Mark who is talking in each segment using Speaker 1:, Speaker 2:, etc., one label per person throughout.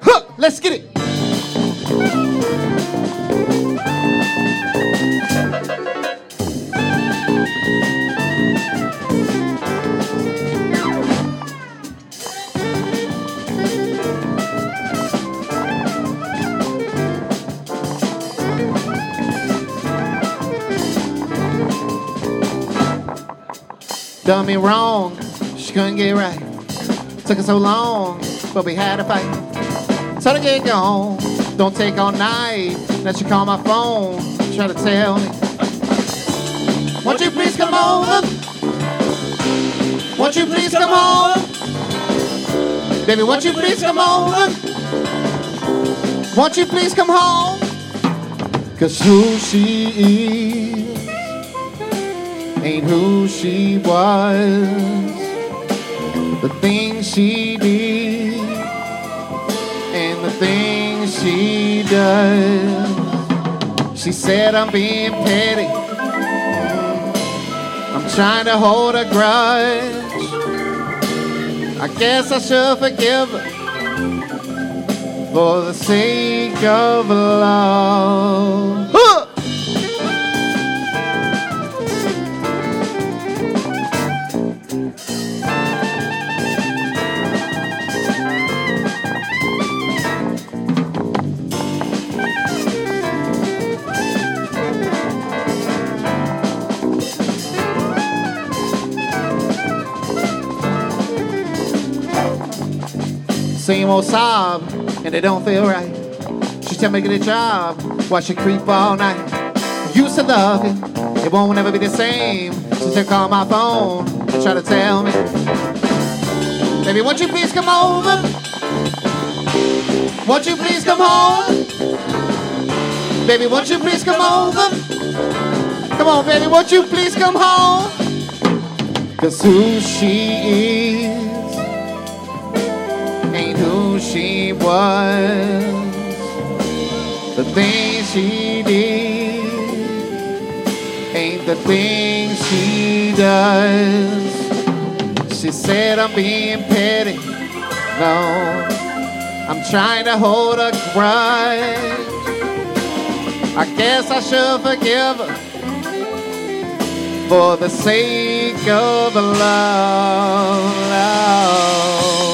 Speaker 1: Huh, let's get it. Done me wrong, she couldn't get right. Took her so long, but we had a fight. So to get gone, don't take all night. Now she call my phone, try to tell me. Won't you please come over? Won't you please come over? Baby, won't you please come over? Won't you please come home? Cause who she is ain't who she was. The things she did she. Said I'm being petty. I'm trying to hold a grudge. I guess I should forgive her for the sake of love. Huh! Same old sob, and it don't feel right. She tell me to get a job, while she creep all night. Used to love it, it won't ever be the same. She said call my phone and try to tell me, baby, won't you please come over? Won't you please come home? Baby, won't you please come over? Come on, baby, won't you please come home? Cause who she is she was. The things she did ain't the things she does. She said I'm being petty. No, I'm trying to hold a grudge. I guess I should forgive her for the sake of love. love.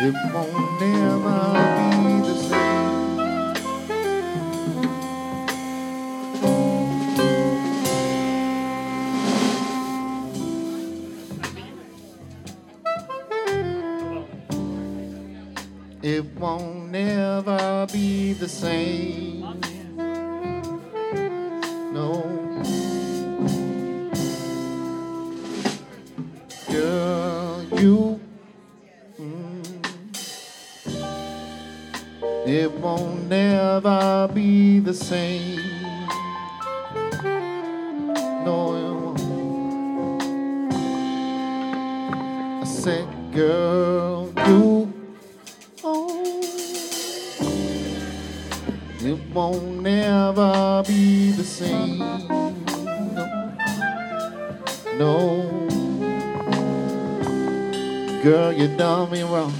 Speaker 1: It won't never be the same. It won't never be the same. It won't never be the same. No, it won't. I said, girl, you. Oh, it won't never be the same. No, no. Girl, you done me wrong.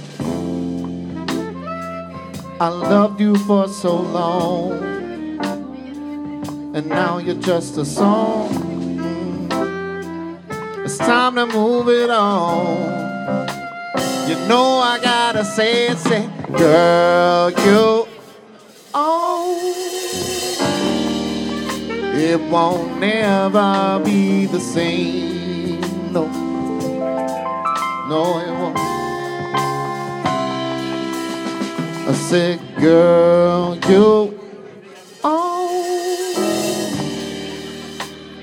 Speaker 1: I loved you for so long, and now you're just a song. It's time to move it on. You know I gotta say it, say, girl, you. Oh, it won't never be the same. No, no, it won't. I said, girl, you. Oh,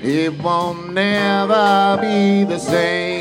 Speaker 1: it won't never be the same.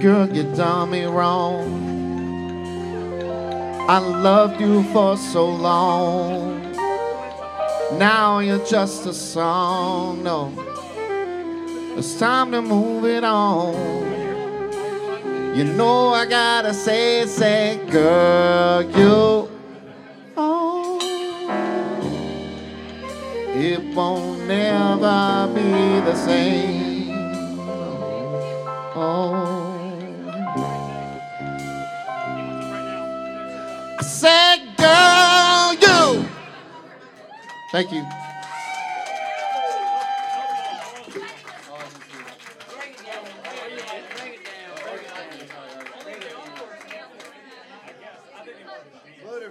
Speaker 1: Girl, you done me wrong. I loved you for so long. Now you're just a song. No, it's time to move it on. You know I gotta say, say, girl, you. Oh, it won't never be the same. Oh. I said, girl, you. Thank you.
Speaker 2: Blow their